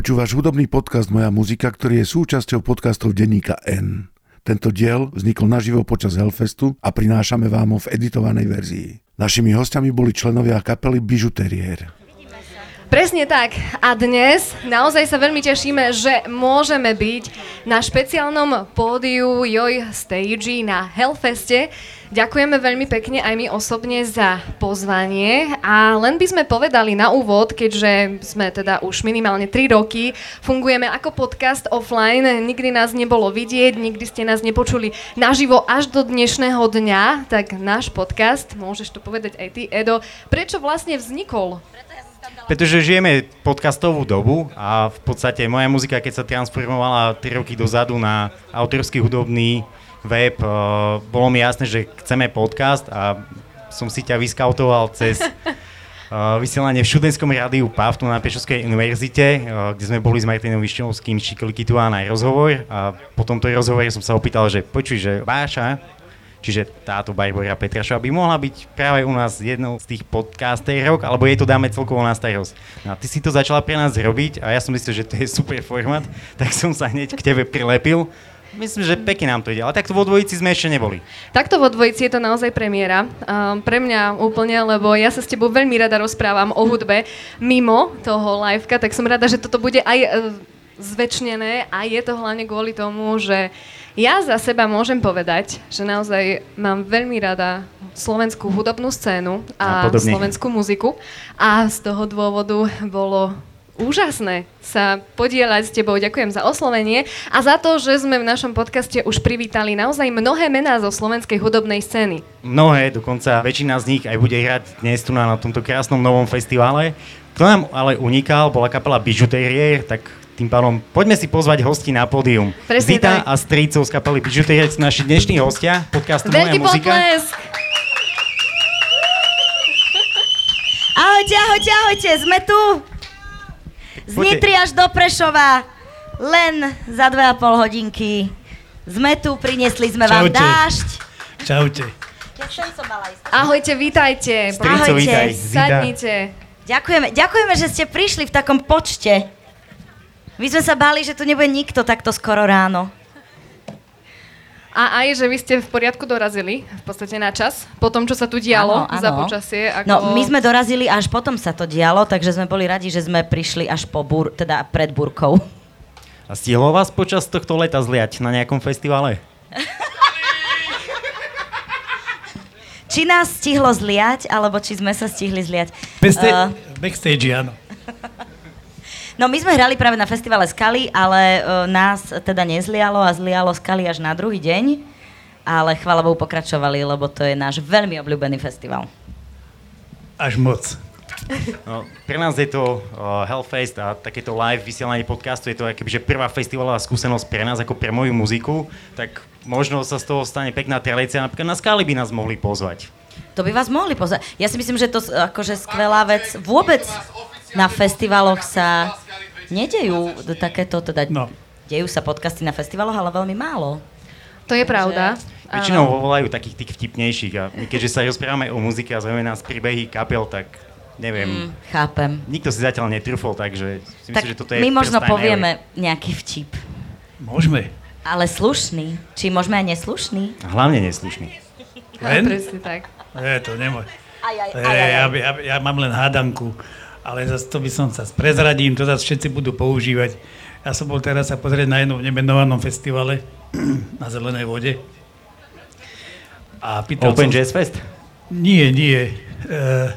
Počúvaš hudobný podcast Moja muzika, ktorý je súčasťou podcastov denníka N. Tento diel vznikol naživo počas Hellfestu a prinášame vám ho v editovanej verzii. Našimi hostiami boli členovia kapely Bijuterier. Presne tak. A dnes naozaj sa veľmi tešíme, že môžeme byť na špeciálnom pódiu Joj Stage na Hellfeste. Ďakujeme veľmi pekne aj my osobne za pozvanie a len by sme povedali na úvod, keďže sme teda už minimálne 3 roky, fungujeme ako podcast offline, nikdy nás nebolo vidieť, nikdy ste nás nepočuli naživo až do dnešného dňa, tak náš podcast, môžeš to povedať aj ty Edo, prečo vlastne vznikol? Pretože žijeme podcastovú dobu a v podstate moja muzika, keď sa transformovala 3 roky dozadu na autorský hudobný web, uh, bolo mi jasné, že chceme podcast a som si ťa vyskautoval cez uh, vysielanie v študenskom rádiu PAV tu na Pešovskej univerzite, uh, kde sme boli s Martinom Višňovským, Čikoliky tu aj rozhovor. A po tomto rozhovore som sa opýtal, že počuj, že Váša, Čiže táto Barbara Petrašová by mohla byť práve u nás jednou z tých podcasterov, alebo jej to dáme celkovo na starosť. No a ty si to začala pre nás robiť a ja som myslel, že to je super format, tak som sa hneď k tebe prilepil. Myslím, že pekne nám to ide, ale takto vo dvojici sme ešte neboli. Takto vo dvojici je to naozaj premiéra. Um, pre mňa úplne, lebo ja sa s tebou veľmi rada rozprávam o hudbe mimo toho liveka, tak som rada, že toto bude aj uh, zväčšnené a je to hlavne kvôli tomu, že ja za seba môžem povedať, že naozaj mám veľmi rada slovenskú hudobnú scénu a, a slovenskú muziku a z toho dôvodu bolo úžasné sa podielať s tebou. Ďakujem za oslovenie a za to, že sme v našom podcaste už privítali naozaj mnohé mená zo slovenskej hudobnej scény. Mnohé, dokonca väčšina z nich aj bude hrať dnes tu na, na tomto krásnom novom festivale. Kto nám ale unikal, bola kapela Bijuterier, tak tým pádom poďme si pozvať hosti na pódium. Presne Zita tak. a Strýcov z kapely Bijuterier sú naši dnešní hostia podcastu Veľký Moja muzika. potlesk! Ahojte, ahojte, ahojte, sme tu. Z. Nitry až do Prešova. Len za dve a pol hodinky. Sme tu, priniesli sme vám Čaute. dážď. Čaute. Ja sem som mala ísť. Ahojte, vítajte. Strýcov, Ahojte. vítaj. Zita. Sadnite. Ďakujeme, ďakujeme, že ste prišli v takom počte. My sme sa báli, že tu nebude nikto takto skoro ráno. A aj, že vy ste v poriadku dorazili, v podstate na čas, po tom, čo sa tu dialo Áno, áno. za počasie. Ako... No, my sme dorazili, až potom sa to dialo, takže sme boli radi, že sme prišli až po bur, teda pred burkou. A stihlo vás počas tohto leta zliať na nejakom festivale? Či nás stihlo zliať, alebo či sme sa stihli zliať. Backstage, Eh, backstage áno. No my sme hrali práve na festivale Skaly, ale uh, nás teda nezlialo a zlialo Skaly až na druhý deň. Ale chvála Bohu pokračovali, lebo to je náš veľmi obľúbený festival. Až moc. No, pre nás je to uh, Hellfest a takéto live vysielanie podcastu je to akoby, že prvá festivalová skúsenosť pre nás ako pre moju muziku, tak možno sa z toho stane pekná tradícia, napríklad na skály by nás mohli pozvať. To by vás mohli pozrieť. Ja si myslím, že to akože skvelá vec. Vôbec na festivaloch sa nedejú takéto, teda No. dejú sa podcasty na festivaloch, ale veľmi málo. To je pravda. Väčšinou volajú takých tých vtipnejších a my keďže sa rozprávame o muzike a zaujímavé nás príbehy kapel, tak neviem, Mm, chápem. nikto si zatiaľ netrúfol, takže si Tak myslím, že toto je my možno povieme nejaký vtip. Môžeme. Ale slušný. Či môžeme aj neslušný? Hlavne neslušný. Len? Presne tak. Nie, to nemôže. Aj, aj, Ja, ja, ja, ja mám len hádanku, ale zase to by som sa prezradím, to zase všetci budú používať. Ja som bol teraz sa pozrieť na jednom nemenovanom festivale na Zelenej vode. A pýtal Open som... Jazz Fest? Nie, nie. Uh,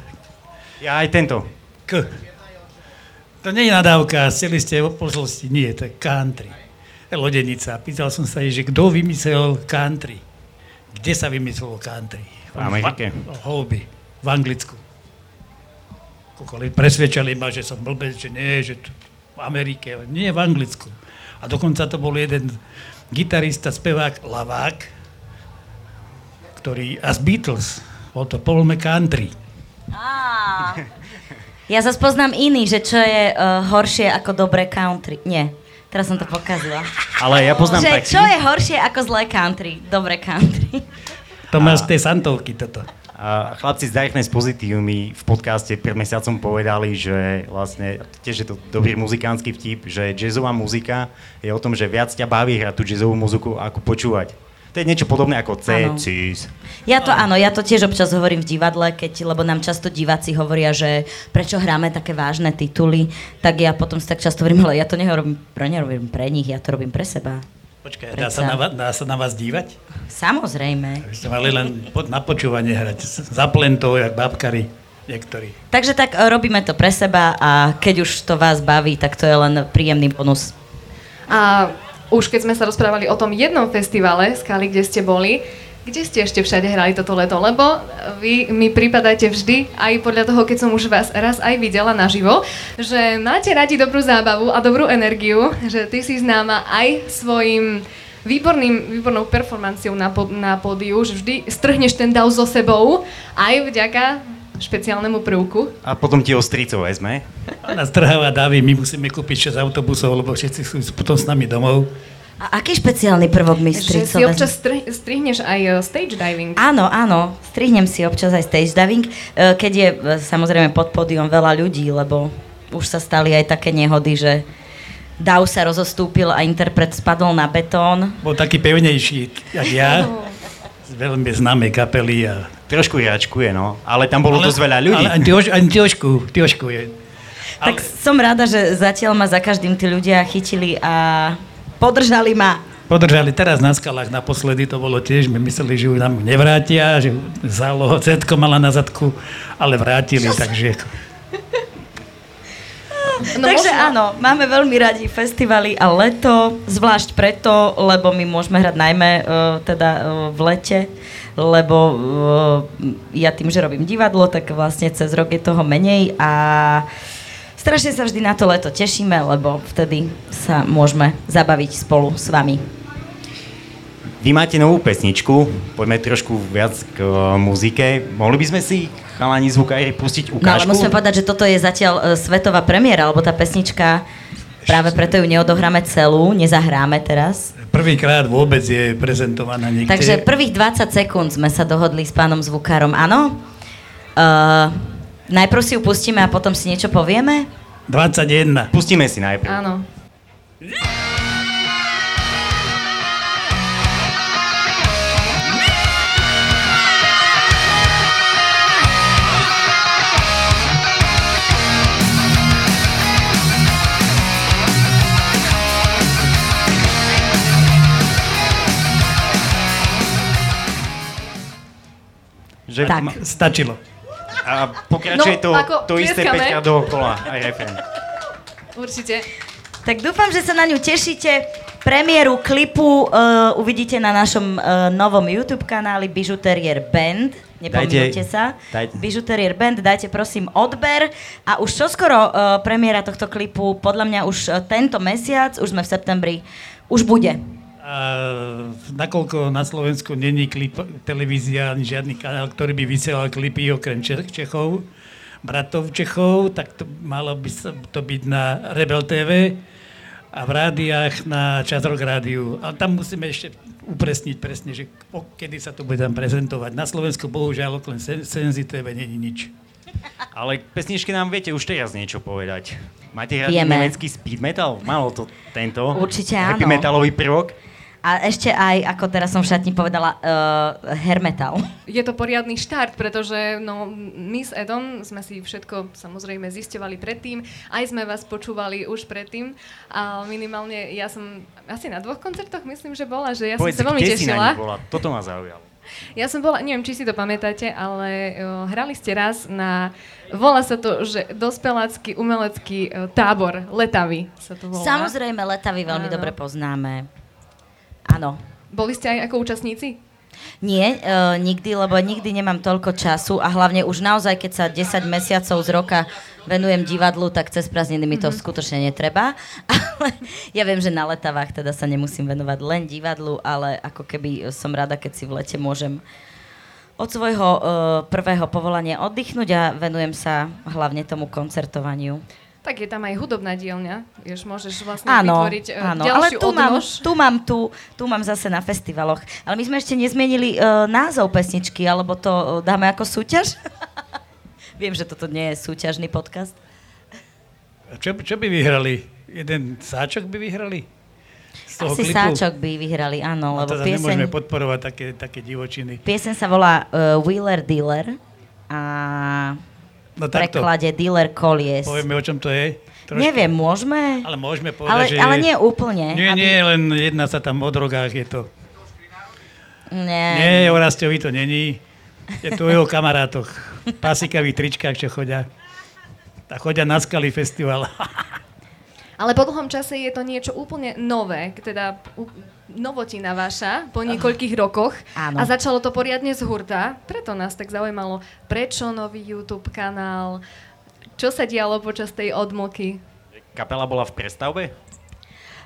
Ja aj tento. K. To nie je nadávka, chceli ste o posolsti. Nie, to je country. Lodenica. Pýtal som sa jej, že kto vymyslel country? Kde sa vymyslelo country? V Amerike. V Holby, v Anglicku. Kokoli presvedčali ma, že som blbec, že nie, že tu v Amerike, nie v Anglicku. A dokonca to bol jeden gitarista, spevák, lavák, ktorý, a z Beatles, bol to Paul McCountry. Á. Ja zase poznám iný, že čo je uh, horšie ako dobré country. Nie, teraz som to pokazila. Ale ja poznám že taký. čo je horšie ako zlé country? Dobré country. To má z tej Santovky toto. A chlapci z Darkness Positive mi v podcaste pred mesiacom povedali, že vlastne, tiež je to dobrý muzikánsky vtip, že jazzová muzika je o tom, že viac ťa baví hrať tú jazzovú muziku, ako počúvať. To je niečo podobné ako C, cis. Ja to áno, ja to tiež občas hovorím v divadle, keď, lebo nám často diváci hovoria, že prečo hráme také vážne tituly, tak ja potom si tak často hovorím, ale ja to nerobím, nerobím pre nich, ja to robím pre seba. Počkaj, dá sa, na, dá sa na vás dívať? Samozrejme. Vy ste mali len na počúvanie hrať, za plentou, jak babkari niektorí. Takže tak e, robíme to pre seba a keď už to vás baví, tak to je len príjemný bonus. A už keď sme sa rozprávali o tom jednom festivale, Skali, kde ste boli, kde ste ešte všade hrali toto leto? Lebo vy mi pripadáte vždy, aj podľa toho, keď som už vás raz aj videla naživo, že máte radi dobrú zábavu a dobrú energiu, že ty si známa aj svojim výborným, výbornou performanciou na, na pódiu, že vždy strhneš ten dav so sebou, aj vďaka špeciálnemu prvku. A potom ti ostricov vezme. Ona strháva davy, my musíme kúpiť 6 autobusov, lebo všetci sú potom s nami domov. A aký špeciálny prvok mi Že si občas stri- strihneš aj uh, stage diving. Áno, áno, strihnem si občas aj stage diving, uh, keď je uh, samozrejme pod pódium veľa ľudí, lebo už sa stali aj také nehody, že dav sa rozostúpil a interpret spadol na betón. Bol taký pevnejší, jak ja, z veľmi známej kapely. A... Trošku jačkuje, no, ale tam bolo ale, dosť veľa ľudí. Ale ani trošku, ani trošku, trošku je. Tak ale... som rada, že zatiaľ ma za každým tí ľudia chytili a Podržali ma. Podržali teraz na skalách, naposledy to bolo tiež, my mysleli, že ju nám nevrátia, že záloho C mala na zadku, ale vrátili, takže... No Takže možno... áno, máme veľmi radi festivaly a leto, zvlášť preto, lebo my môžeme hrať najmä uh, teda uh, v lete, lebo uh, ja tým, že robím divadlo, tak vlastne cez rok je toho menej a uh, Strašne sa vždy na to leto tešíme, lebo vtedy sa môžeme zabaviť spolu s vami. Vy máte novú pesničku, poďme trošku viac k uh, muzike. Mohli by sme si chalani zvukári pustiť ukážku? No ale musíme povedať, že toto je zatiaľ uh, svetová premiéra, lebo tá pesnička Práve preto ju neodohráme celú, nezahráme teraz. Prvýkrát vôbec je prezentovaná niekde. Takže prvých 20 sekúnd sme sa dohodli s pánom zvukárom, áno? Uh, Najprv si ju pustíme a potom si niečo povieme? 21. Pustíme si najprv. Áno. Že tak. Stačilo. A pokračuje no, to, to isté 5 krát dookola, aj refren. Určite. Tak dúfam, že sa na ňu tešíte. Premiéru klipu uh, uvidíte na našom uh, novom YouTube kanáli Bijuterier Band. Nepomínajte sa. Dajte. Bijuterier Band, dajte prosím odber. A už čoskoro uh, premiéra tohto klipu, podľa mňa už tento mesiac, už sme v septembri, už bude. A nakoľko na Slovensku není klip, televízia ani žiadny kanál, ktorý by vysielal klipy okrem Čechov, bratov Čechov, tak to malo by to byť na Rebel TV a v rádiách na Časrok rádiu. A tam musíme ešte upresniť presne, že kedy sa to bude tam prezentovať. Na Slovensku bohužiaľ okrem Senzi TV není nič. Ale pesničky nám viete už teraz niečo povedať. Máte rád nemecký speed metal? Malo to tento Určite áno. happy metalový prvok? A ešte aj, ako teraz som v šatni povedala, uh, hair metal. Je to poriadny štart, pretože no, my s Edom sme si všetko samozrejme zistovali predtým, aj sme vás počúvali už predtým a minimálne ja som asi na dvoch koncertoch myslím, že bola, že ja Povedz, som sa veľmi tešila. Si bola? Toto ma zaujalo. Ja som bola, neviem, či si to pamätáte, ale uh, hrali ste raz na, volá sa to, že dospelácky umelecký uh, tábor, Letavy sa to volá. Samozrejme, Letavy veľmi Áno. dobre poznáme. Áno. Boli ste aj ako účastníci? Nie, e, nikdy, lebo nikdy nemám toľko času a hlavne už naozaj, keď sa 10 mesiacov z roka venujem divadlu, tak cez prázdniny mi to mm-hmm. skutočne netreba. Ale ja viem, že na letavách teda sa nemusím venovať len divadlu, ale ako keby som rada, keď si v lete môžem od svojho uh, prvého povolania oddychnúť a venujem sa hlavne tomu koncertovaniu. Tak je tam aj hudobná dielňa, vieš, môžeš vlastne Áno, vytvoriť uh, áno, ďalšiu ale tu mám, odnož. tu mám tu, tu mám zase na festivaloch. Ale my sme ešte nezmenili uh, názov pesničky, alebo to uh, dáme ako súťaž? Viem, že toto nie je súťažný podcast. A Čo, čo by vyhrali? Jeden sáčok by vyhrali? Z toho Asi klipu? sáčok by vyhrali, áno, No, lebo teda pieseň, nemôžeme podporovať také, také divočiny. pieseň sa volá uh, Wheeler Dealer a No takto, preklade Dealer Kolies. povieme, o čom to je. Trošku. Neviem, môžeme? Ale môžeme Ale, povedať, že... ale nie úplne. Nie, aby- nie, len jedná sa tam o drogách, je to. Nie. Nie, o Rastovi to není. Je to o jeho kamarátoch. Pasikavých tričkách, čo chodia. A chodia na Skaly festival. Ale po dlhom čase je to niečo úplne nové, teda novotina vaša po niekoľkých rokoch. Áno. A začalo to poriadne z hurta, preto nás tak zaujímalo, prečo nový YouTube kanál, čo sa dialo počas tej odmoky. Kapela bola v prestavbe?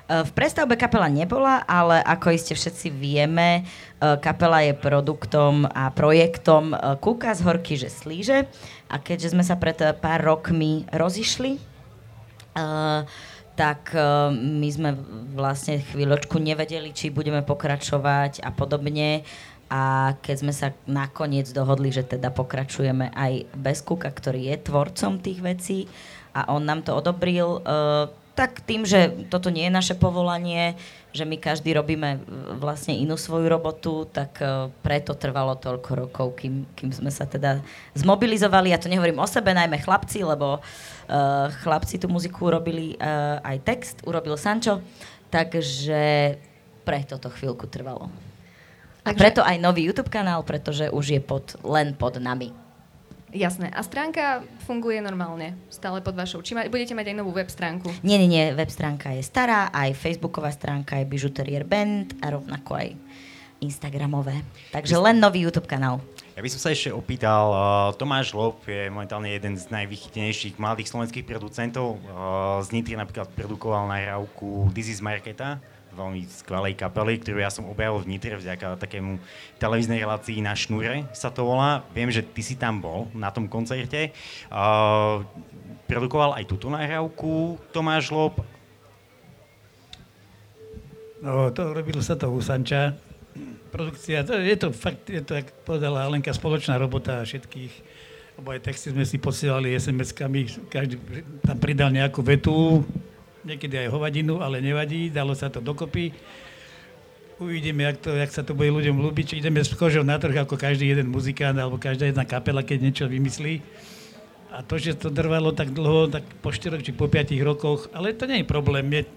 E, V prestavbe kapela nebola, ale ako iste všetci vieme, e, kapela je produktom a projektom e, Kúka z horky, že slíže. A keďže sme sa pred pár rokmi rozišli, e, tak e, my sme vlastne chvíľočku nevedeli, či budeme pokračovať a podobne. A keď sme sa nakoniec dohodli, že teda pokračujeme aj bez Kuka, ktorý je tvorcom tých vecí a on nám to odobril, e, tak tým, že toto nie je naše povolanie, že my každý robíme e, vlastne inú svoju robotu, tak e, preto trvalo toľko rokov, kým, kým sme sa teda zmobilizovali. Ja to nehovorím o sebe, najmä chlapci, lebo uh, chlapci tú muziku urobili, uh, aj text urobil Sancho, takže preto to chvíľku trvalo. A preto aj nový YouTube kanál, pretože už je pod, len pod nami. Jasné. A stránka funguje normálne, stále pod vašou. Či ma, budete mať aj novú web stránku? Nie, nie, nie, web stránka je stará, aj facebooková stránka je Bijuterier Band a rovnako aj Instagramové. Takže len nový YouTube kanál. Ja by som sa ešte opýtal, uh, Tomáš Lob je momentálne jeden z najvychytenejších mladých slovenských producentov. Uh, z Nitry napríklad produkoval nahrávku This is Marketa, veľmi skvelej kapely, ktorú ja som objavil v Nitre vďaka takému televíznej relácii na šnúre sa to volá. Viem, že ty si tam bol na tom koncerte. Uh, produkoval aj túto nahrávku Tomáš Lob. No, to robilo sa to u Sanča. Produkcia, to, je to fakt, je to, ako povedala Alenka, spoločná robota všetkých. Lebo aj texty sme si posielali SMS-kami, každý tam pridal nejakú vetu, niekedy aj hovadinu, ale nevadí, dalo sa to dokopy. Uvidíme, jak, to, jak sa to bude ľuďom ľúbiť, či ideme s kožou na trh ako každý jeden muzikant alebo každá jedna kapela, keď niečo vymyslí. A to, že to trvalo tak dlho, tak po 4 či po 5 rokoch, ale to nie je problém. Mne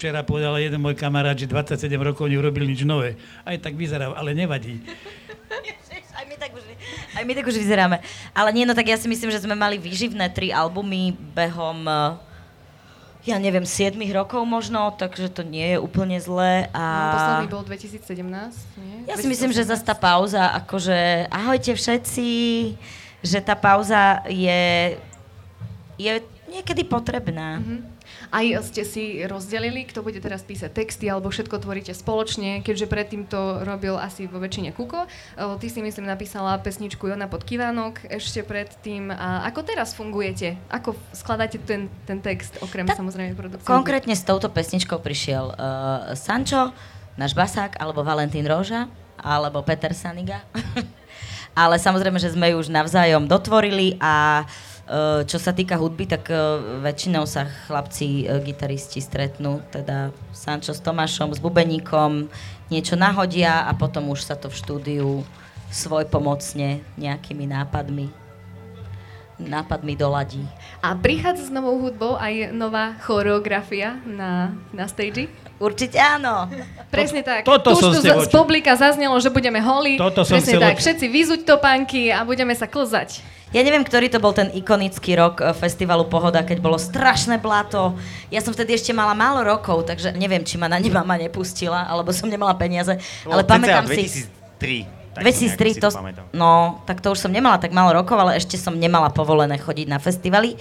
včera povedal jeden môj kamarát, že 27 rokov neurobil nič nové. Aj tak vyzerá, ale nevadí. Aj my, tak už, aj my tak už vyzeráme. Ale nie, no tak ja si myslím, že sme mali výživné tri albumy behom, eh, ja neviem, 7 rokov možno, takže to nie je úplne zlé. A... No, posledný bol 2017, nie? Ja si myslím, že zase tá pauza, akože ahojte všetci, že tá pauza je, je niekedy potrebná. Mhm. Aj ste si rozdelili, kto bude teraz písať texty, alebo všetko tvoríte spoločne, keďže predtým to robil asi vo väčšine Kuko. Ty si, myslím, napísala pesničku Jona pod Kivánok ešte predtým. A ako teraz fungujete? Ako skladáte ten, ten text, okrem Tak samozrejme produkcie? Konkrétne s touto pesničkou prišiel uh, Sancho, náš basák, alebo Valentín Róža, alebo Peter Saniga. Ale samozrejme, že sme ju už navzájom dotvorili a uh, čo sa týka hudby, tak uh, väčšinou sa chlapci, uh, gitaristi stretnú, teda Sancho s Tomášom, s bubeníkom, niečo nahodia a potom už sa to v štúdiu svoj pomocne nejakými nápadmi nápadmi doladí. A prichádza s novou hudbou aj nová choreografia na, na stage? Určite áno. Presne tak. toto Tu som už tu z, z publika zaznelo, že budeme holí. Toto som Presne tak. Všetci vyzuť topánky a budeme sa klzať. Ja neviem, ktorý to bol ten ikonický rok eh, festivalu Pohoda, keď bolo strašné blato. Ja som vtedy ešte mala málo rokov, takže neviem, či ma na ne mama nepustila, alebo som nemala peniaze. Ale pamätám si... 2003. tak nejak si 2003, to, pamätám. no, tak to už som nemala tak málo rokov, ale ešte som nemala povolené chodiť na festivaly.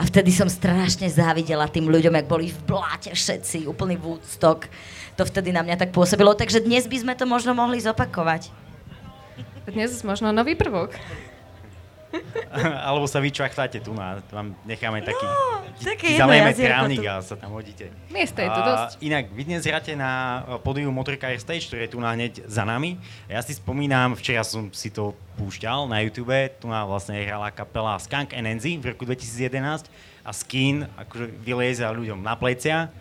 A vtedy som strašne závidela tým ľuďom, jak boli v bláte všetci, úplný Woodstock. To vtedy na mňa tak pôsobilo, takže dnes by sme to možno mohli zopakovať. Dnes možno nový prvok. Alebo sa vyčvachtáte tu na, vám necháme taký, No, také jedno zalejeme trávnik a sa tam hodíte. Miesta je tu A dosť. Inak, vy dnes hráte na pódiu Motorcar Stage, ktoré je tu na hneď za nami. Ja si spomínam, včera som si to púšťal na YouTube, tu na vlastne hrala kapela Skunk NNZ v roku 2011 a Skin akože vylieza ľuďom na plecia,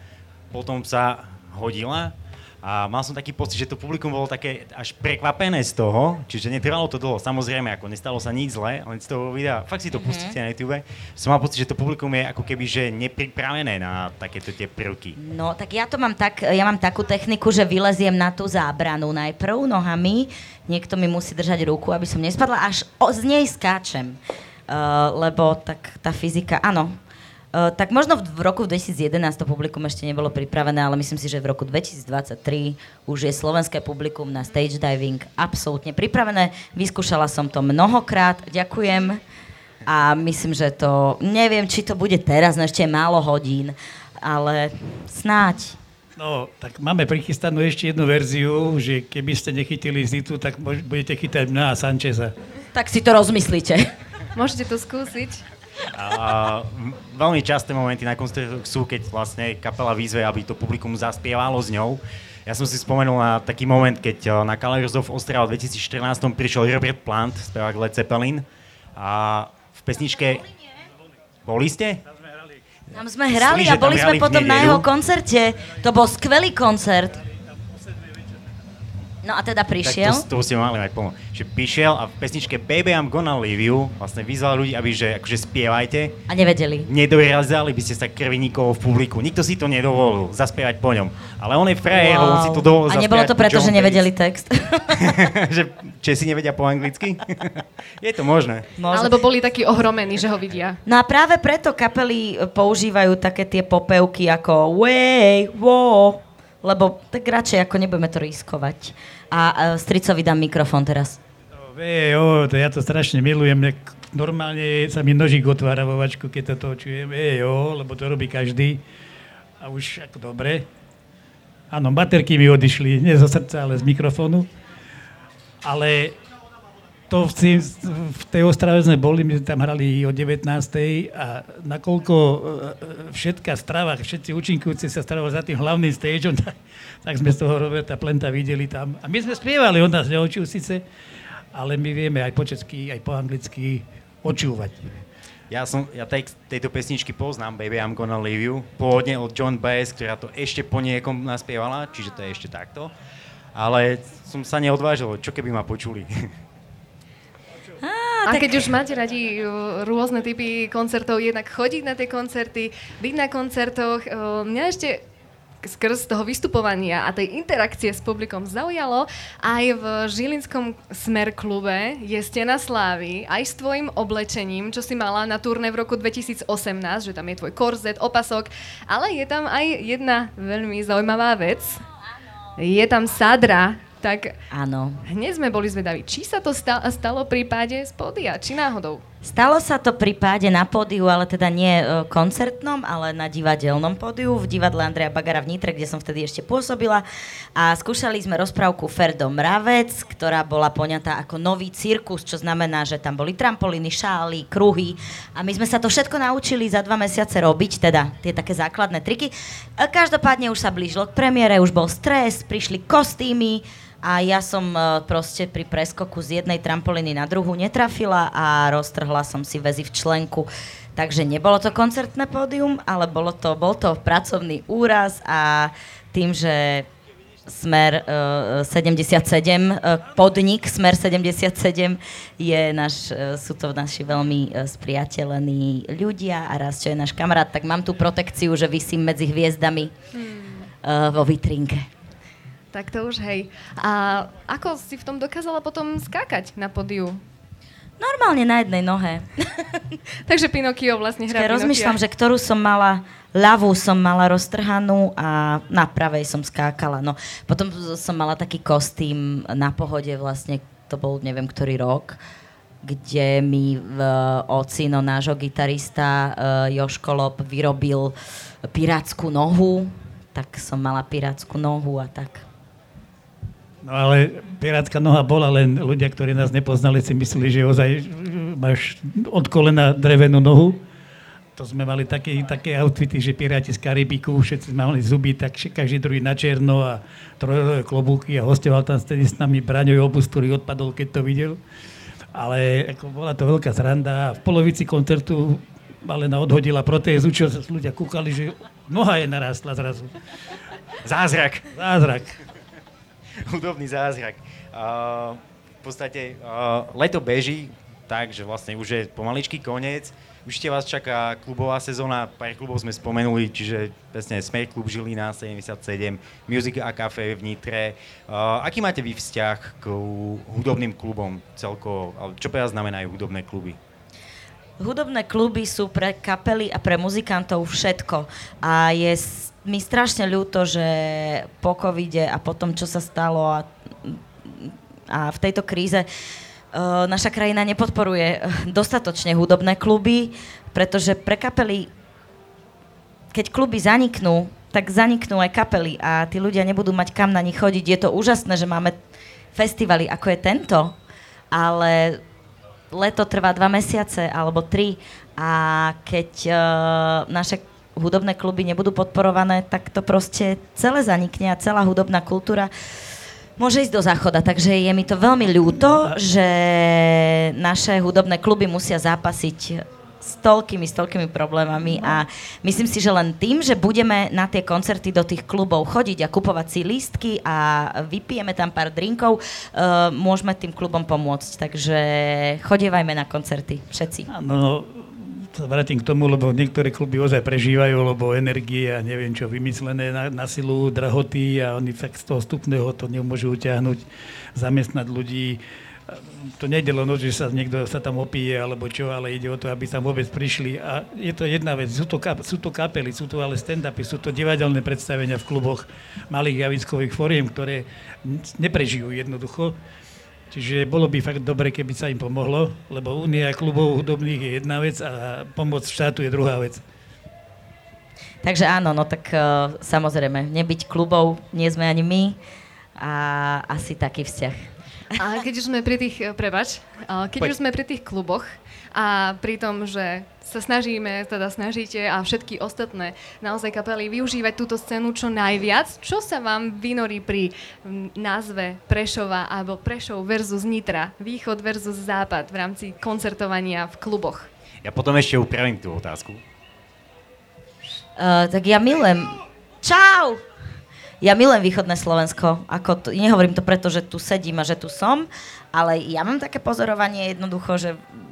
potom sa hodila a mal som taký pocit, že to publikum bolo také až prekvapené z toho, čiže netrvalo to dlho, samozrejme, ako nestalo sa nič zle, len z toho videa, fakt si to pustíte na YouTube, som mal pocit, že to publikum je ako keby, že nepripravené na takéto tie prvky. No, tak ja to mám tak, ja mám takú techniku, že vyleziem na tú zábranu najprv nohami, niekto mi musí držať ruku, aby som nespadla, až o, z nej skáčem. Uh, lebo tak tá fyzika, áno. Uh, tak možno v, v roku 2011 to publikum ešte nebolo pripravené, ale myslím si, že v roku 2023 už je slovenské publikum na stage diving absolútne pripravené. Vyskúšala som to mnohokrát, ďakujem. A myslím, že to, neviem, či to bude teraz, no ešte je málo hodín, ale snáď. No, tak máme prichystanú ešte jednu verziu, že keby ste nechytili Zitu, tak mož- budete chytať mňa a Sancheza. Tak si to rozmyslíte. Môžete to skúsiť. A veľmi časté momenty na koncertoch sú, keď vlastne kapela výzve, aby to publikum zaspievalo s ňou. Ja som si spomenul na taký moment, keď eh, na of Ostrava v 2014 prišiel Robert Plant, spevák Led Zeppelin a v pesničke... Boli ste? Tam sme hrali a boli sme potom na jeho koncerte. To bol skvelý koncert. No a teda Tak prišiel. to, to ste mali mať plno. Že prišiel a v pesničke Baby I'm Gonna Leave You vlastne vyzval ľudí, aby že akože spievajte. A nevedeli. Nedorazali by ste sa krvi nikoho v publiku. Nikto si to nedovolil zaspievať po ňom. Ale on je frajer, on si to dovolil A nebolo to preto, John že nevedeli text. že Česi nevedia po anglicky? je to možné. Alebo boli takí ohromení, že ho vidia. No a práve preto kapely používajú také tie popevky ako way, wo, lebo tak radšej ako nebudeme to riskovať. A uh, stricovi dám mikrofón teraz. No, vie, jo, to ja to strašne milujem. Normálne sa mi nožík otvára vo vačku, keď to čujem. Vie, jo, lebo to robí každý. A už ako dobre. Áno, baterky mi odišli, nie zo srdca, ale z mikrofónu. Ale to v, v tej Ostrave sme boli, my sme tam hrali o 19. a nakoľko e, e, všetká strava, všetci účinkujúci sa stravovali za tým hlavným stageom, tak, tak sme z toho Roberta Plenta videli tam. A my sme spievali, on nás neočil síce, ale my vieme aj po česky, aj po anglicky očúvať. Ja, som, ja text tejto pesničky poznám, Baby I'm Gonna Leave You, pôvodne od John Baez, ktorá to ešte po niekom naspievala, čiže to je ešte takto. Ale som sa neodvážil, čo keby ma počuli. A keď už máte radi uh, rôzne typy koncertov, jednak chodiť na tie koncerty, byť na koncertoch, uh, mňa ešte skrz toho vystupovania a tej interakcie s publikom zaujalo aj v Žilinskom Smer klube je Stena Slávy aj s tvojim oblečením, čo si mala na turné v roku 2018, že tam je tvoj korzet, opasok, ale je tam aj jedna veľmi zaujímavá vec. Je tam sadra, tak Áno. Hneď sme boli zvedaví, či sa to sta- stalo pri páde z pódia, či náhodou. Stalo sa to pri páde na pódiu, ale teda nie e, koncertnom, ale na divadelnom pódiu v divadle Andreja Bagara v Nitre, kde som vtedy ešte pôsobila. A skúšali sme rozprávku Ferdo Mravec, ktorá bola poňatá ako nový cirkus, čo znamená, že tam boli trampolíny, šály, kruhy. A my sme sa to všetko naučili za dva mesiace robiť, teda tie také základné triky. E, Každopádne už sa blížilo k premiére, už bol stres, prišli kostýmy, a ja som e, proste pri preskoku z jednej trampolíny na druhú netrafila a roztrhla som si väzy v členku. Takže nebolo to koncertné pódium, ale bolo to, bol to pracovný úraz a tým, že Smer uh, 77, uh, podnik Smer 77 je náš, uh, sú to naši veľmi uh, spriateľení ľudia a raz, čo je náš kamarát, tak mám tú protekciu, že vysím medzi hviezdami uh, vo vitrinke. Tak to už hej. A ako si v tom dokázala potom skákať na pódiu? Normálne na jednej nohe. Takže Pinokio vlastne hrá Ja rozmýšľam, že ktorú som mala, ľavú som mala roztrhanú a na pravej som skákala. No, potom som mala taký kostým na pohode vlastne, to bol neviem ktorý rok, kde mi v ocino nášho gitarista uh, Joško Lop vyrobil pirátsku nohu, tak som mala pirátsku nohu a tak. No ale pirátska noha bola, len ľudia, ktorí nás nepoznali, si mysleli, že ozaj máš od kolena drevenú nohu. To sme mali také, také outfity, že piráti z Karibiku, všetci mali zuby, tak každý druhý na černo a trojové klobúky a hostoval tam vtedy s nami Braňový obus, ktorý odpadol, keď to videl. Ale ako bola to veľká sranda a v polovici koncertu Malena odhodila protézu, čo sa ľudia kúkali, že noha je narástla zrazu. Zázrak. Zázrak. Hudobný zázrak. Uh, v podstate uh, leto beží, tak, že vlastne už je pomaličký koniec. Určite vás čaká klubová sezóna, pár klubov sme spomenuli, čiže presne Smer klub Žilina 77, Music a Café v Nitre. Uh, aký máte vy vzťah k hudobným klubom celkovo? Čo pre vás znamenajú hudobné kluby? Hudobné kluby sú pre kapely a pre muzikantov všetko. A je mi strašne ľúto, že po covide a po tom, čo sa stalo a, a v tejto kríze Eh, naša krajina nepodporuje eh, dostatočne hudobné kluby, pretože pre kapely, keď kluby zaniknú, tak zaniknú aj kapely a tí ľudia nebudú mať kam na nich chodiť. Je to úžasné, že máme festivaly ako je tento, ale leto trvá dva mesiace alebo tri a keď uh, naše hudobné kluby nebudú podporované, tak to proste celé zanikne a celá hudobná kultúra môže ísť do záchoda. Takže je mi to veľmi ľúto, že naše hudobné kluby musia zápasiť s toľkými, s toľkými problémami a myslím si, že len tým, že budeme na tie koncerty do tých klubov chodiť a kupovať si lístky a vypijeme tam pár drinkov, uh, môžeme tým klubom pomôcť. Takže chodievajme na koncerty, všetci. No, vrátim k tomu, lebo niektoré kluby ozaj prežívajú, lebo energie a neviem čo vymyslené na, na silu, drahoty a oni fakt z toho stupného to nemôžu utiahnuť, zamestnať ľudí. To nejde len o že sa niekto sa tam opije alebo čo, ale ide o to, aby tam vôbec prišli. A je to jedna vec, sú to, kap, sú to kapely, sú to ale stand-upy, sú to divadelné predstavenia v kluboch malých javiskových foriem, ktoré neprežijú jednoducho Čiže bolo by fakt dobre, keby sa im pomohlo, lebo Únia klubov hudobných je jedna vec a pomoc štátu je druhá vec. Takže áno, no tak uh, samozrejme, nebyť klubov nie sme ani my a asi taký vzťah. A keď už sme pri tých, eh, prebač, keď Poď. už sme pri tých kluboch a pri tom, že sa snažíme, teda snažíte a všetky ostatné naozaj kapely využívať túto scénu čo najviac. Čo sa vám vynorí pri názve Prešova alebo Prešov versus Nitra, východ versus západ v rámci koncertovania v kluboch? Ja potom ešte upravím tú otázku. Uh, tak ja milujem... Čau! Ja milujem východné Slovensko. Ako to, nehovorím to preto, že tu sedím a že tu som, ale ja mám také pozorovanie jednoducho, že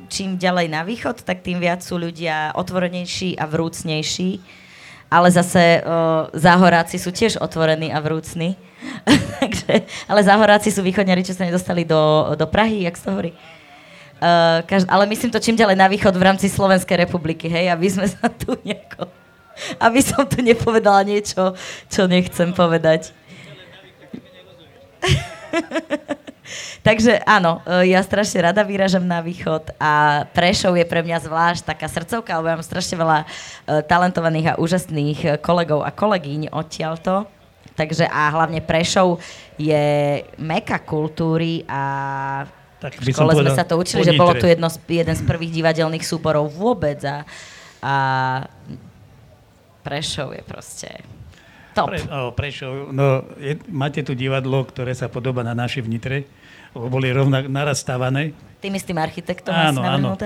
čím ďalej na východ, tak tým viac sú ľudia otvorenejší a vrúcnejší. Ale zase o, záhoráci sú tiež otvorení a vrúcni. Takže, ale záhoráci sú východňari, čo sa nedostali do, do Prahy, jak to hovorí. Uh, každ- ale myslím to čím ďalej na východ v rámci Slovenskej republiky, hej, aby sme sa tu nejako... Aby som tu nepovedala niečo, čo nechcem povedať. Takže áno, e, ja strašne rada vyražam na východ a Prešov je pre mňa zvlášť taká srdcovka, lebo ja mám strašne veľa uh, talentovaných a úžasných e, kolegov a kolegyň odtiaľto. Takže a hlavne Prešov je meka kultúry a tak v škole sme sa to učili, že bolo tu jedno, jeden z prvých divadelných súborov vôbec a, a Prešov je proste top. Pre, oh, Prešov, no, je, máte tu divadlo, ktoré sa podoba na naše v Nitre boli rovnak naraz stavané. Tým istým architektom áno, áno.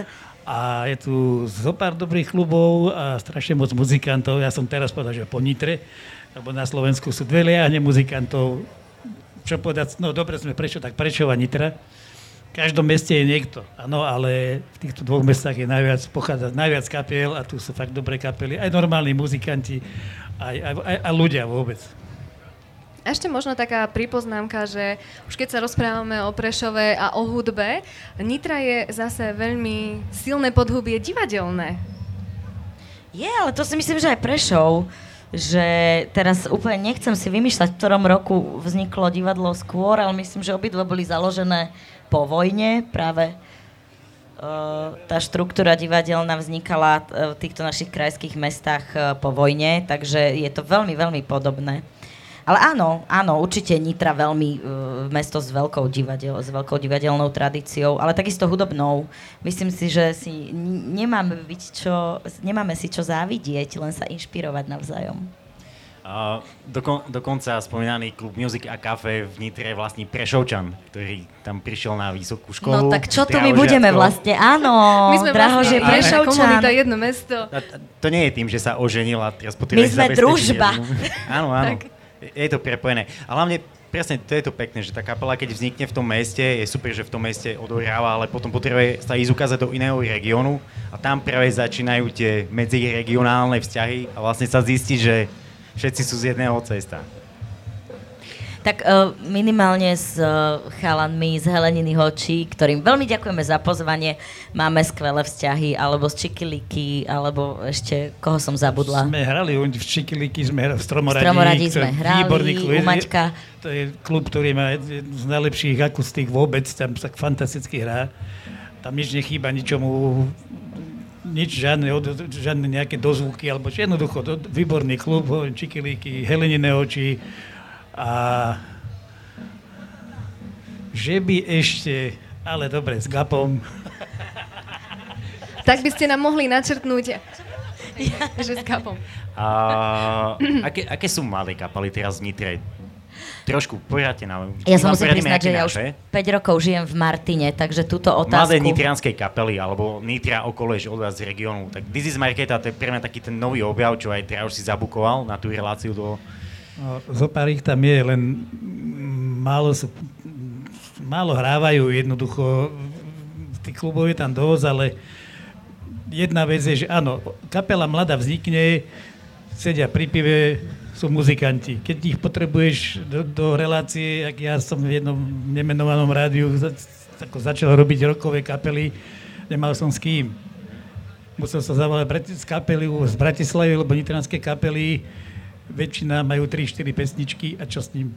A je tu zo pár dobrých klubov a strašne moc muzikantov. Ja som teraz povedal, že po Nitre, lebo na Slovensku sú dve liahne muzikantov. Čo povedať, no dobre sme prečo, tak prečo a Nitra. V každom meste je niekto, áno, ale v týchto dvoch mestách je najviac, pochádza najviac kapiel a tu sú fakt dobré kapely, aj normálni muzikanti, aj, aj, aj, aj ľudia vôbec. Ešte možno taká pripoznámka, že už keď sa rozprávame o Prešove a o hudbe, Nitra je zase veľmi silné podhubie divadelné. Je, ale to si myslím, že aj Prešov, že teraz úplne nechcem si vymýšľať, v ktorom roku vzniklo divadlo skôr, ale myslím, že obidve boli založené po vojne, práve tá štruktúra divadelná vznikala v týchto našich krajských mestách po vojne, takže je to veľmi, veľmi podobné. Ale áno, áno, určite Nitra veľmi uh, mesto s veľkou, divadel, s veľkou divadelnou tradíciou, ale takisto hudobnou. Myslím si, že si nemáme, byť čo, nemáme si čo závidieť, len sa inšpirovať navzájom. Uh, dokon, dokonca spomínaný klub Music a Cafe v Nitre je vlastne Prešovčan, ktorý tam prišiel na vysokú školu. No tak čo to my budeme vlastne? Áno, my sme Drahože vlastne Prešovčan. komunita, jedno mesto. A, to nie je tým, že sa oženila, teraz My sme družba. áno, áno. Je to prepojené. A hlavne presne to je to pekné, že tá kapela, keď vznikne v tom meste, je super, že v tom meste odohráva, ale potom potrebuje sa ísť ukázať do iného regiónu a tam práve začínajú tie medziregionálne vzťahy a vlastne sa zistí, že všetci sú z jedného cesta. Tak uh, minimálne s uh, chalanmi z Heleniny Hočí, ktorým veľmi ďakujeme za pozvanie. Máme skvelé vzťahy, alebo z Čikiliky, alebo ešte, koho som zabudla? Sme hrali v Čikiliky, sme hrali v Stromoradí. V Stromoradí sme hrali, u Maťka. To je klub, ktorý má jednu z najlepších akustík vôbec, tam sa fantasticky hrá. Tam nič nechýba ničomu nič, žiadne, žiadne nejaké dozvuky, alebo jednoducho, to, výborný klub, Čikilíky, Helenine oči a že by ešte, ale dobre, s Gapom. Tak by ste nám mohli načrtnúť, že s Gapom. A, aké, aké sú malé kapely teraz v Nitre? trošku poriadne na... Ja som musím priznať, že ja už 5 rokov žijem v Martine, takže túto otázku... Mladé nitrianskej kapely, alebo Nitria okolo od vás z regiónu. Tak This is Marketa, to je pre mňa taký ten nový objav, čo aj teraz už si zabukoval na tú reláciu do... No, zo pár ich tam je, len málo, sú, málo hrávajú jednoducho. Tých klubov je tam dosť, ale jedna vec je, že áno, kapela mladá vznikne, sedia pri pive, sú muzikanti. Keď ich potrebuješ do, do relácie, ak ja som v jednom nemenovanom rádiu za, ako začal robiť rokové kapely, nemal som s kým. Musel sa zavolať z kapely z Bratislavy, lebo nitranské kapely väčšina majú 3-4 pesničky a čo s ním?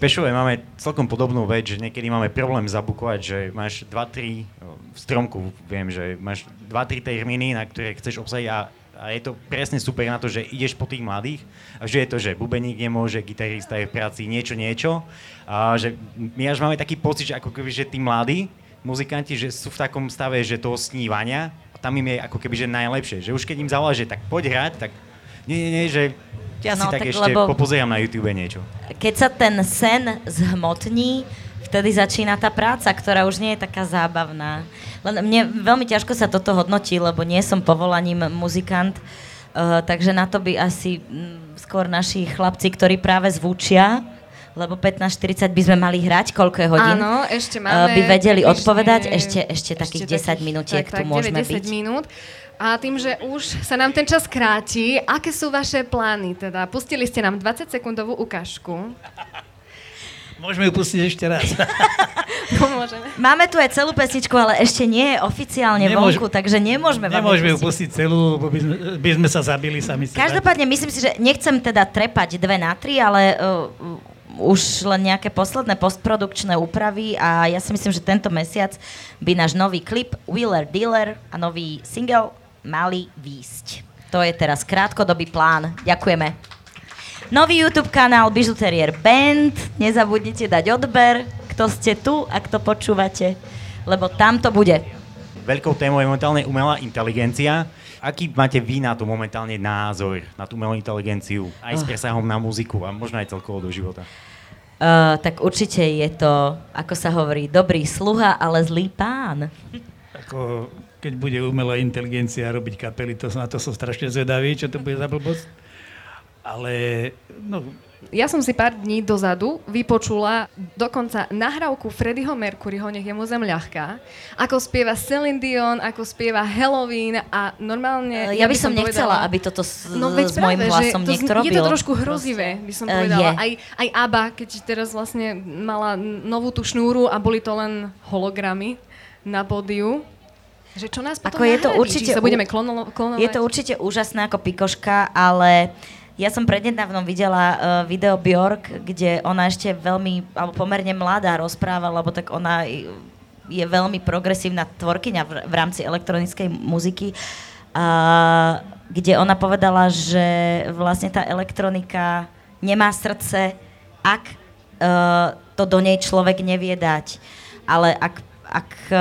V máme celkom podobnú vec, že niekedy máme problém zabukovať, že máš 2-3, v stromku viem, že máš 2-3 termíny, na ktoré chceš obsadiť a a je to presne super na to, že ideš po tých mladých a že je to, že bubeník nemôže, gitarista je v práci, niečo, niečo. A že my až máme taký pocit, že ako keby, že tí mladí muzikanti, že sú v takom stave, že toho snívania a tam im je ako keby, že najlepšie. Že už keď im zavolá, že tak poď hrať, tak nie, nie, nie, že ja no, si tak, tak ešte popozerám na YouTube niečo. Keď sa ten sen zhmotní, vtedy začína tá práca, ktorá už nie je taká zábavná. Len mne veľmi ťažko sa toto hodnotí, lebo nie som povolaním muzikant, uh, takže na to by asi m, skôr naši chlapci, ktorí práve zvučia, lebo 15.40 by sme mali hrať, koľko je hodín? Áno, ešte máme... Uh, by vedeli odpovedať, ešte, ešte, ešte takých takých, 10 minútiek tak, tu tak, môžeme 9, 10 byť. minút. A tým, že už sa nám ten čas kráti, aké sú vaše plány? Teda pustili ste nám 20-sekundovú ukážku. Môžeme ju pustiť ešte raz. Máme tu aj celú pesničku, ale ešte nie je oficiálne Nemôž... vonku, takže nemôžeme Nemôžeme ju pustiť celú, by sme, by sme sa zabili sami. Každopádne myslím si, že nechcem teda trepať dve na tri, ale uh, už len nejaké posledné postprodukčné úpravy a ja si myslím, že tento mesiac by náš nový klip Wheeler Dealer a nový single mali výsť. To je teraz krátkodobý plán. Ďakujeme. Nový YouTube kanál Bižuterier Band. Nezabudnite dať odber, kto ste tu a kto počúvate, lebo tam to bude. Veľkou témou je momentálne umelá inteligencia. Aký máte vy na to momentálne názor, na tú umelú inteligenciu, aj s ah. presahom na muziku a možno aj celkovo do života? Uh, tak určite je to, ako sa hovorí, dobrý sluha, ale zlý pán. Ako, keď bude umelá inteligencia robiť kapely, to na to som strašne zvedavý, čo to bude za blbosť ale no, ja som si pár dní dozadu vypočula dokonca nahrávku Freddieho Mercuryho, nech je mu zem ľahká, ako spieva Celine Dion, ako spieva Halloween a normálne... Ja, ja by som, som nechcela, povedala, aby toto s, no, s môjim hlasom to, niekto robil. Je to trošku hrozivé, by som povedala. Uh, aj, aj ABBA, keď teraz vlastne mala novú tú šnúru a boli to len hologramy na pódiu. Že čo nás potom ako je to určite, sa budeme klono, klonovať? Je to určite úžasné ako pikoška, ale ja som prednedávnom videla uh, video Bjork, kde ona ešte veľmi, alebo pomerne mladá rozpráva, lebo tak ona je veľmi progresívna tvorkyňa v, v rámci elektronickej muziky, uh, kde ona povedala, že vlastne tá elektronika nemá srdce, ak uh, to do nej človek nevie dať. Ale ak, ak uh,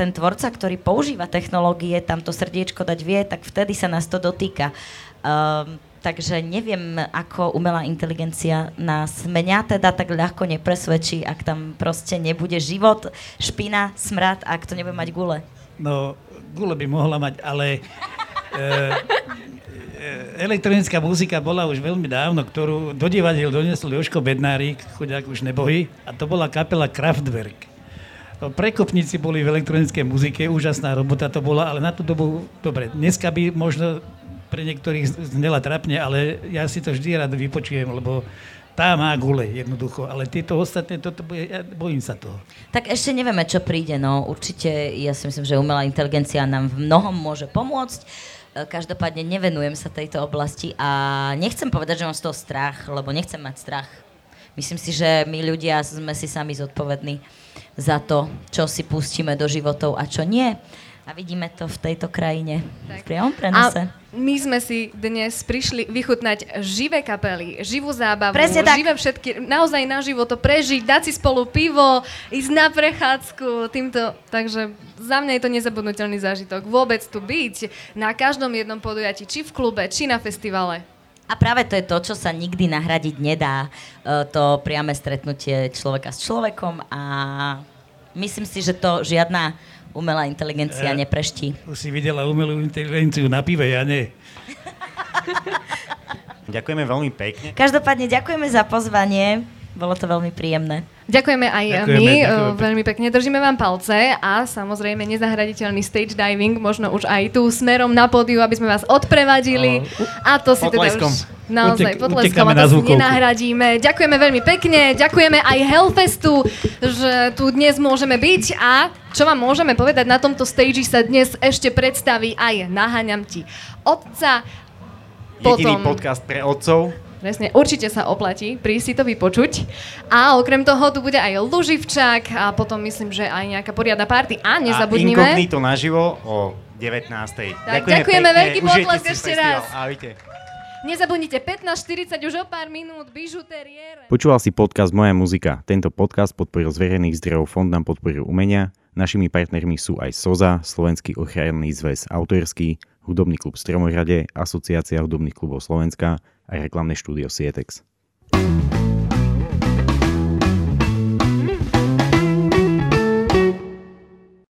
ten tvorca, ktorý používa technológie, tam to srdiečko dať vie, tak vtedy sa nás to dotýka. Um, takže neviem, ako umelá inteligencia nás mňa teda tak ľahko nepresvedčí, ak tam proste nebude život, špina, smrad, ak to nebude mať gule. No, gule by mohla mať, ale e, elektronická muzika bola už veľmi dávno, ktorú do divadiel doniesol Joško Bednárik, chudák už nebohy, a to bola kapela Kraftwerk. Prekopníci boli v elektronickej muzike, úžasná robota to bola, ale na tú dobu, dobre, dneska by možno pre niektorých znela trapne, ale ja si to vždy rád vypočujem, lebo tá má gule jednoducho, ale tieto ostatné, toto bude, ja bojím sa toho. Tak ešte nevieme, čo príde, no určite, ja si myslím, že umelá inteligencia nám v mnohom môže pomôcť, e, každopádne nevenujem sa tejto oblasti a nechcem povedať, že mám z toho strach, lebo nechcem mať strach. Myslím si, že my ľudia sme si sami zodpovední za to, čo si pustíme do životov a čo nie. A vidíme to v tejto krajine. Tak. V priamom prenose. A my sme si dnes prišli vychutnať živé kapely, živú zábavu, Presne tak. živé všetky, naozaj naživo to prežiť, dať si spolu pivo, ísť na prechádzku, týmto, takže za mňa je to nezabudnutelný zážitok. Vôbec tu byť na každom jednom podujatí, či v klube, či na festivale. A práve to je to, čo sa nikdy nahradiť nedá, e, to priame stretnutie človeka s človekom a myslím si, že to žiadna umelá inteligencia ja, nepreští. Už si videla umelú inteligenciu na pive, ja nie. Ďakujeme veľmi pekne. Každopádne ďakujeme za pozvanie. Bolo to veľmi príjemné. Ďakujeme aj ďakujeme, my ďakujeme. veľmi pekne. Držíme vám palce a samozrejme nezahraditeľný stage diving, možno už aj tu smerom na pódiu, aby sme vás odprevadili. A to si teda už naozaj potleskom a to si nenahradíme. Ďakujeme veľmi pekne, ďakujeme aj Hellfestu, že tu dnes môžeme byť a čo vám môžeme povedať, na tomto stage sa dnes ešte predstaví aj Naháňam ti otca. Jediný potom... podcast pre otcov. Presne, určite sa oplatí prísť si to vypočuť. A okrem toho tu bude aj Luživčák a potom myslím, že aj nejaká poriadna party. A nezabudnime... A inkognito naživo o 19. Tak, ďakujeme, ďakujeme veľký potlesk ešte raz. Ahojte. Nezabudnite 15.40 už o pár minút bižuteriér. Počúval si podcast Moja muzika. Tento podcast podporil z verejných zdrojov Fond na podporu umenia. Našimi partnermi sú aj SOZA, Slovenský ochranný zväz autorský, Hudobný klub Stromohrade, Asociácia hudobných klubov Slovenska aj reklamné štúdio Sietex. thank you